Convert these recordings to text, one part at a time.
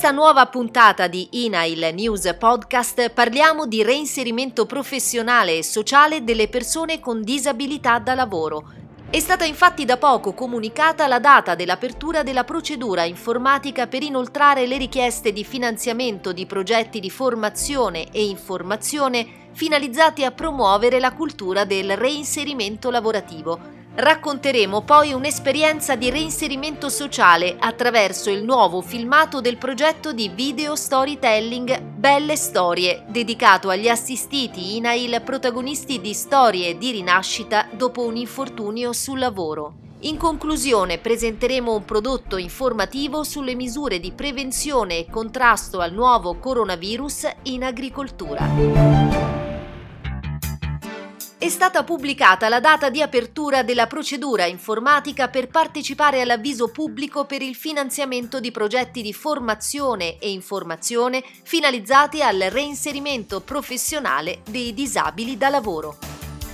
questa nuova puntata di INAIL News Podcast parliamo di reinserimento professionale e sociale delle persone con disabilità da lavoro. È stata infatti da poco comunicata la data dell'apertura della procedura informatica per inoltrare le richieste di finanziamento di progetti di formazione e informazione finalizzati a promuovere la cultura del reinserimento lavorativo Racconteremo poi un'esperienza di reinserimento sociale attraverso il nuovo filmato del progetto di video storytelling Belle Storie, dedicato agli assistiti INAIL protagonisti di storie di rinascita dopo un infortunio sul lavoro. In conclusione presenteremo un prodotto informativo sulle misure di prevenzione e contrasto al nuovo coronavirus in agricoltura stata pubblicata la data di apertura della procedura informatica per partecipare all'avviso pubblico per il finanziamento di progetti di formazione e informazione finalizzati al reinserimento professionale dei disabili da lavoro.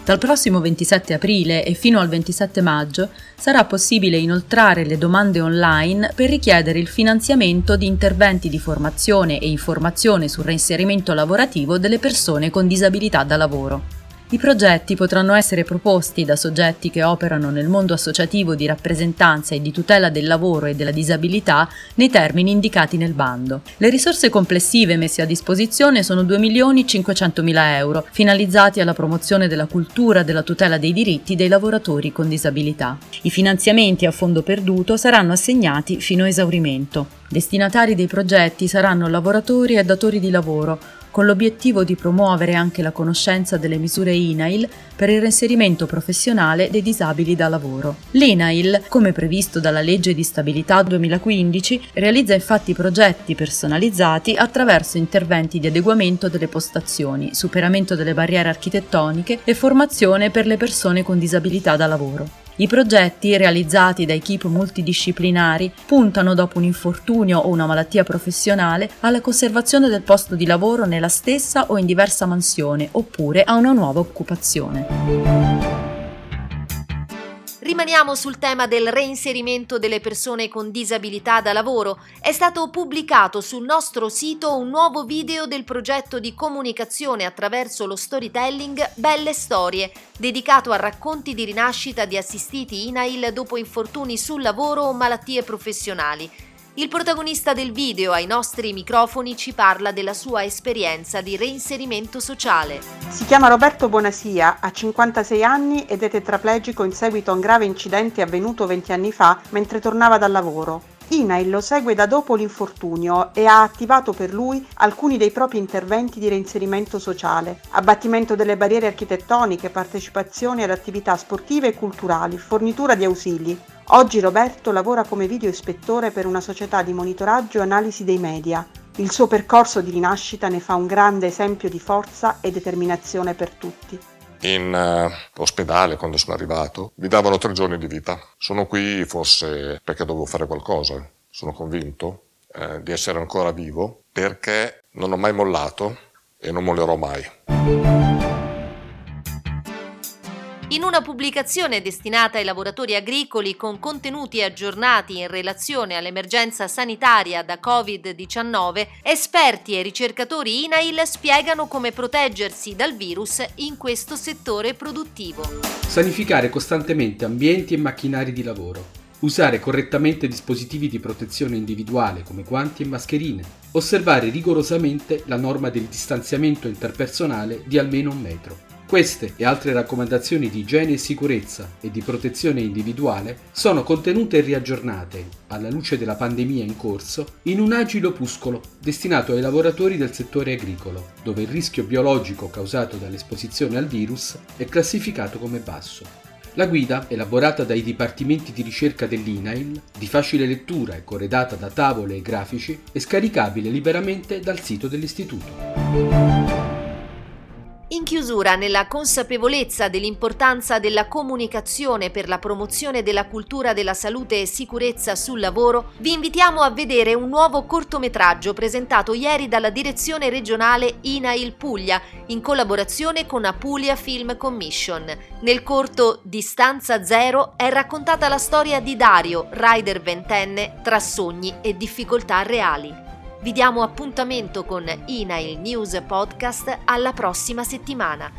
Dal prossimo 27 aprile e fino al 27 maggio sarà possibile inoltrare le domande online per richiedere il finanziamento di interventi di formazione e informazione sul reinserimento lavorativo delle persone con disabilità da lavoro. I progetti potranno essere proposti da soggetti che operano nel mondo associativo di rappresentanza e di tutela del lavoro e della disabilità nei termini indicati nel bando. Le risorse complessive messe a disposizione sono 2.500.000 euro, finalizzati alla promozione della cultura della tutela dei diritti dei lavoratori con disabilità. I finanziamenti a fondo perduto saranno assegnati fino a esaurimento. Destinatari dei progetti saranno lavoratori e datori di lavoro, con l'obiettivo di promuovere anche la conoscenza delle misure INAIL per il reinserimento professionale dei disabili da lavoro. L'INAIL, come previsto dalla legge di stabilità 2015, realizza infatti progetti personalizzati attraverso interventi di adeguamento delle postazioni, superamento delle barriere architettoniche e formazione per le persone con disabilità da lavoro. I progetti, realizzati da equip multidisciplinari, puntano dopo un infortunio o una malattia professionale alla conservazione del posto di lavoro nella stessa o in diversa mansione oppure a una nuova occupazione. Rimaniamo sul tema del reinserimento delle persone con disabilità da lavoro. È stato pubblicato sul nostro sito un nuovo video del progetto di comunicazione attraverso lo storytelling Belle Storie, dedicato a racconti di rinascita di assistiti INAIL dopo infortuni sul lavoro o malattie professionali. Il protagonista del video ai nostri microfoni ci parla della sua esperienza di reinserimento sociale. Si chiama Roberto Bonasia, ha 56 anni ed è tetraplegico in seguito a un grave incidente avvenuto 20 anni fa mentre tornava dal lavoro. INAIL lo segue da dopo l'infortunio e ha attivato per lui alcuni dei propri interventi di reinserimento sociale, abbattimento delle barriere architettoniche, partecipazione ad attività sportive e culturali, fornitura di ausili. Oggi Roberto lavora come video ispettore per una società di monitoraggio e analisi dei media. Il suo percorso di rinascita ne fa un grande esempio di forza e determinazione per tutti. In uh, ospedale, quando sono arrivato, mi davano tre giorni di vita. Sono qui forse perché dovevo fare qualcosa. Sono convinto eh, di essere ancora vivo perché non ho mai mollato e non mollerò mai. Una pubblicazione destinata ai lavoratori agricoli con contenuti aggiornati in relazione all'emergenza sanitaria da Covid-19, esperti e ricercatori INAIL spiegano come proteggersi dal virus in questo settore produttivo. Sanificare costantemente ambienti e macchinari di lavoro. Usare correttamente dispositivi di protezione individuale come guanti e mascherine. Osservare rigorosamente la norma del distanziamento interpersonale di almeno un metro queste e altre raccomandazioni di igiene e sicurezza e di protezione individuale sono contenute e riaggiornate, alla luce della pandemia in corso, in un agile opuscolo destinato ai lavoratori del settore agricolo, dove il rischio biologico causato dall'esposizione al virus è classificato come basso. La guida, elaborata dai dipartimenti di ricerca dell'INAIL, di facile lettura e corredata da tavole e grafici, è scaricabile liberamente dal sito dell'istituto. Chiusura, nella consapevolezza dell'importanza della comunicazione per la promozione della cultura della salute e sicurezza sul lavoro, vi invitiamo a vedere un nuovo cortometraggio presentato ieri dalla direzione regionale INAIL Puglia in collaborazione con Apulia Film Commission. Nel corto Distanza Zero è raccontata la storia di Dario, rider ventenne, tra sogni e difficoltà reali. Vi diamo appuntamento con INAIL News Podcast alla prossima settimana.